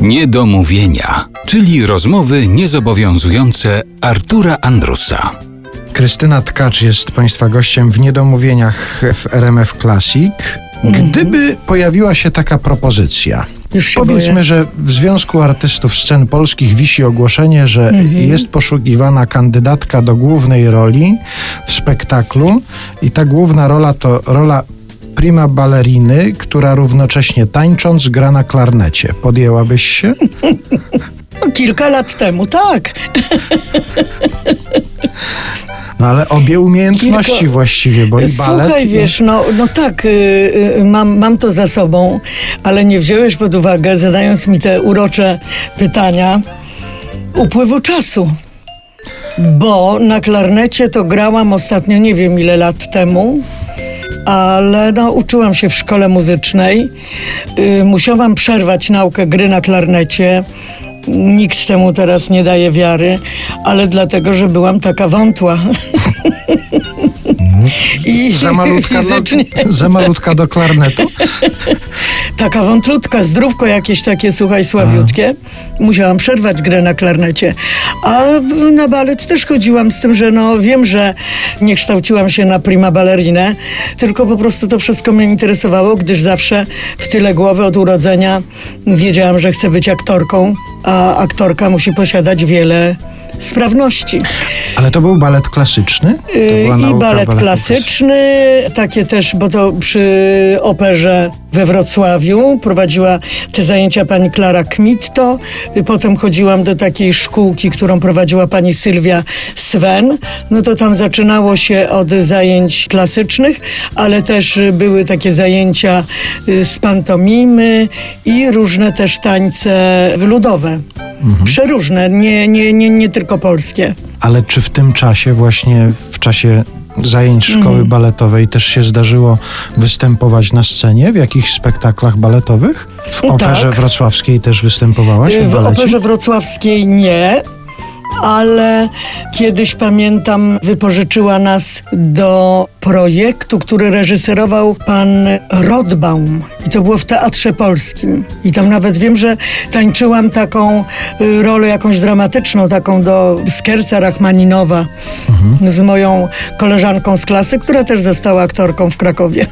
Niedomówienia, czyli rozmowy niezobowiązujące Artura Andrusa. Krystyna Tkacz jest Państwa gościem w Niedomówieniach w RMF Classic. Gdyby pojawiła się taka propozycja, Już się powiedzmy, boję. że w Związku Artystów Scen Polskich wisi ogłoszenie, że jest poszukiwana kandydatka do głównej roli w spektaklu i ta główna rola to rola prima balleriny, która równocześnie tańcząc gra na klarnecie. Podjęłabyś się? No, kilka lat temu, tak. No ale obie umiejętności Kilka- właściwie, bo i balet Słuchaj, wiesz, no, no tak, y, y, mam, mam to za sobą, ale nie wziąłeś pod uwagę, zadając mi te urocze pytania, upływu czasu. Bo na klarnecie to grałam ostatnio, nie wiem ile lat temu, ale no, uczyłam się w szkole muzycznej. Y, musiałam przerwać naukę gry na klarnecie. Nikt temu teraz nie daje wiary, ale dlatego, że byłam taka wątła. I Za malutka, fizycznie. do, za malutka do klarnetu? Taka wątrutka, zdrówko jakieś takie, słuchaj, słabiutkie. Musiałam przerwać grę na klarnecie. A na balet też chodziłam z tym, że no wiem, że nie kształciłam się na prima ballerinę, tylko po prostu to wszystko mnie interesowało, gdyż zawsze w tyle głowy od urodzenia wiedziałam, że chcę być aktorką, a aktorka musi posiadać wiele sprawności. Ale to był balet klasyczny? Była I balet klasyczny, takie też, bo to przy operze we Wrocławiu prowadziła te zajęcia pani Klara Kmitto. Y, Potem chodziłam do takiej szkółki, którą prowadziła pani Sylwia Swen. No to tam zaczynało się od zajęć klasycznych, ale też y, były takie zajęcia y, z pantomimy i różne też tańce ludowe. Mhm. Przeróżne, nie, nie, nie, nie tylko polskie. Ale czy w tym czasie, właśnie w czasie zajęć szkoły Mhm. baletowej też się zdarzyło występować na scenie w jakichś spektaklach baletowych? W Tak. operze wrocławskiej też występowałaś w W balecie? operze wrocławskiej nie, ale kiedyś pamiętam, wypożyczyła nas do projektu, który reżyserował pan Rodbaum. I to było w Teatrze Polskim. I tam nawet wiem, że tańczyłam taką y, rolę jakąś dramatyczną, taką do Skerca Rachmaninowa z moją koleżanką z klasy, która też została aktorką w Krakowie.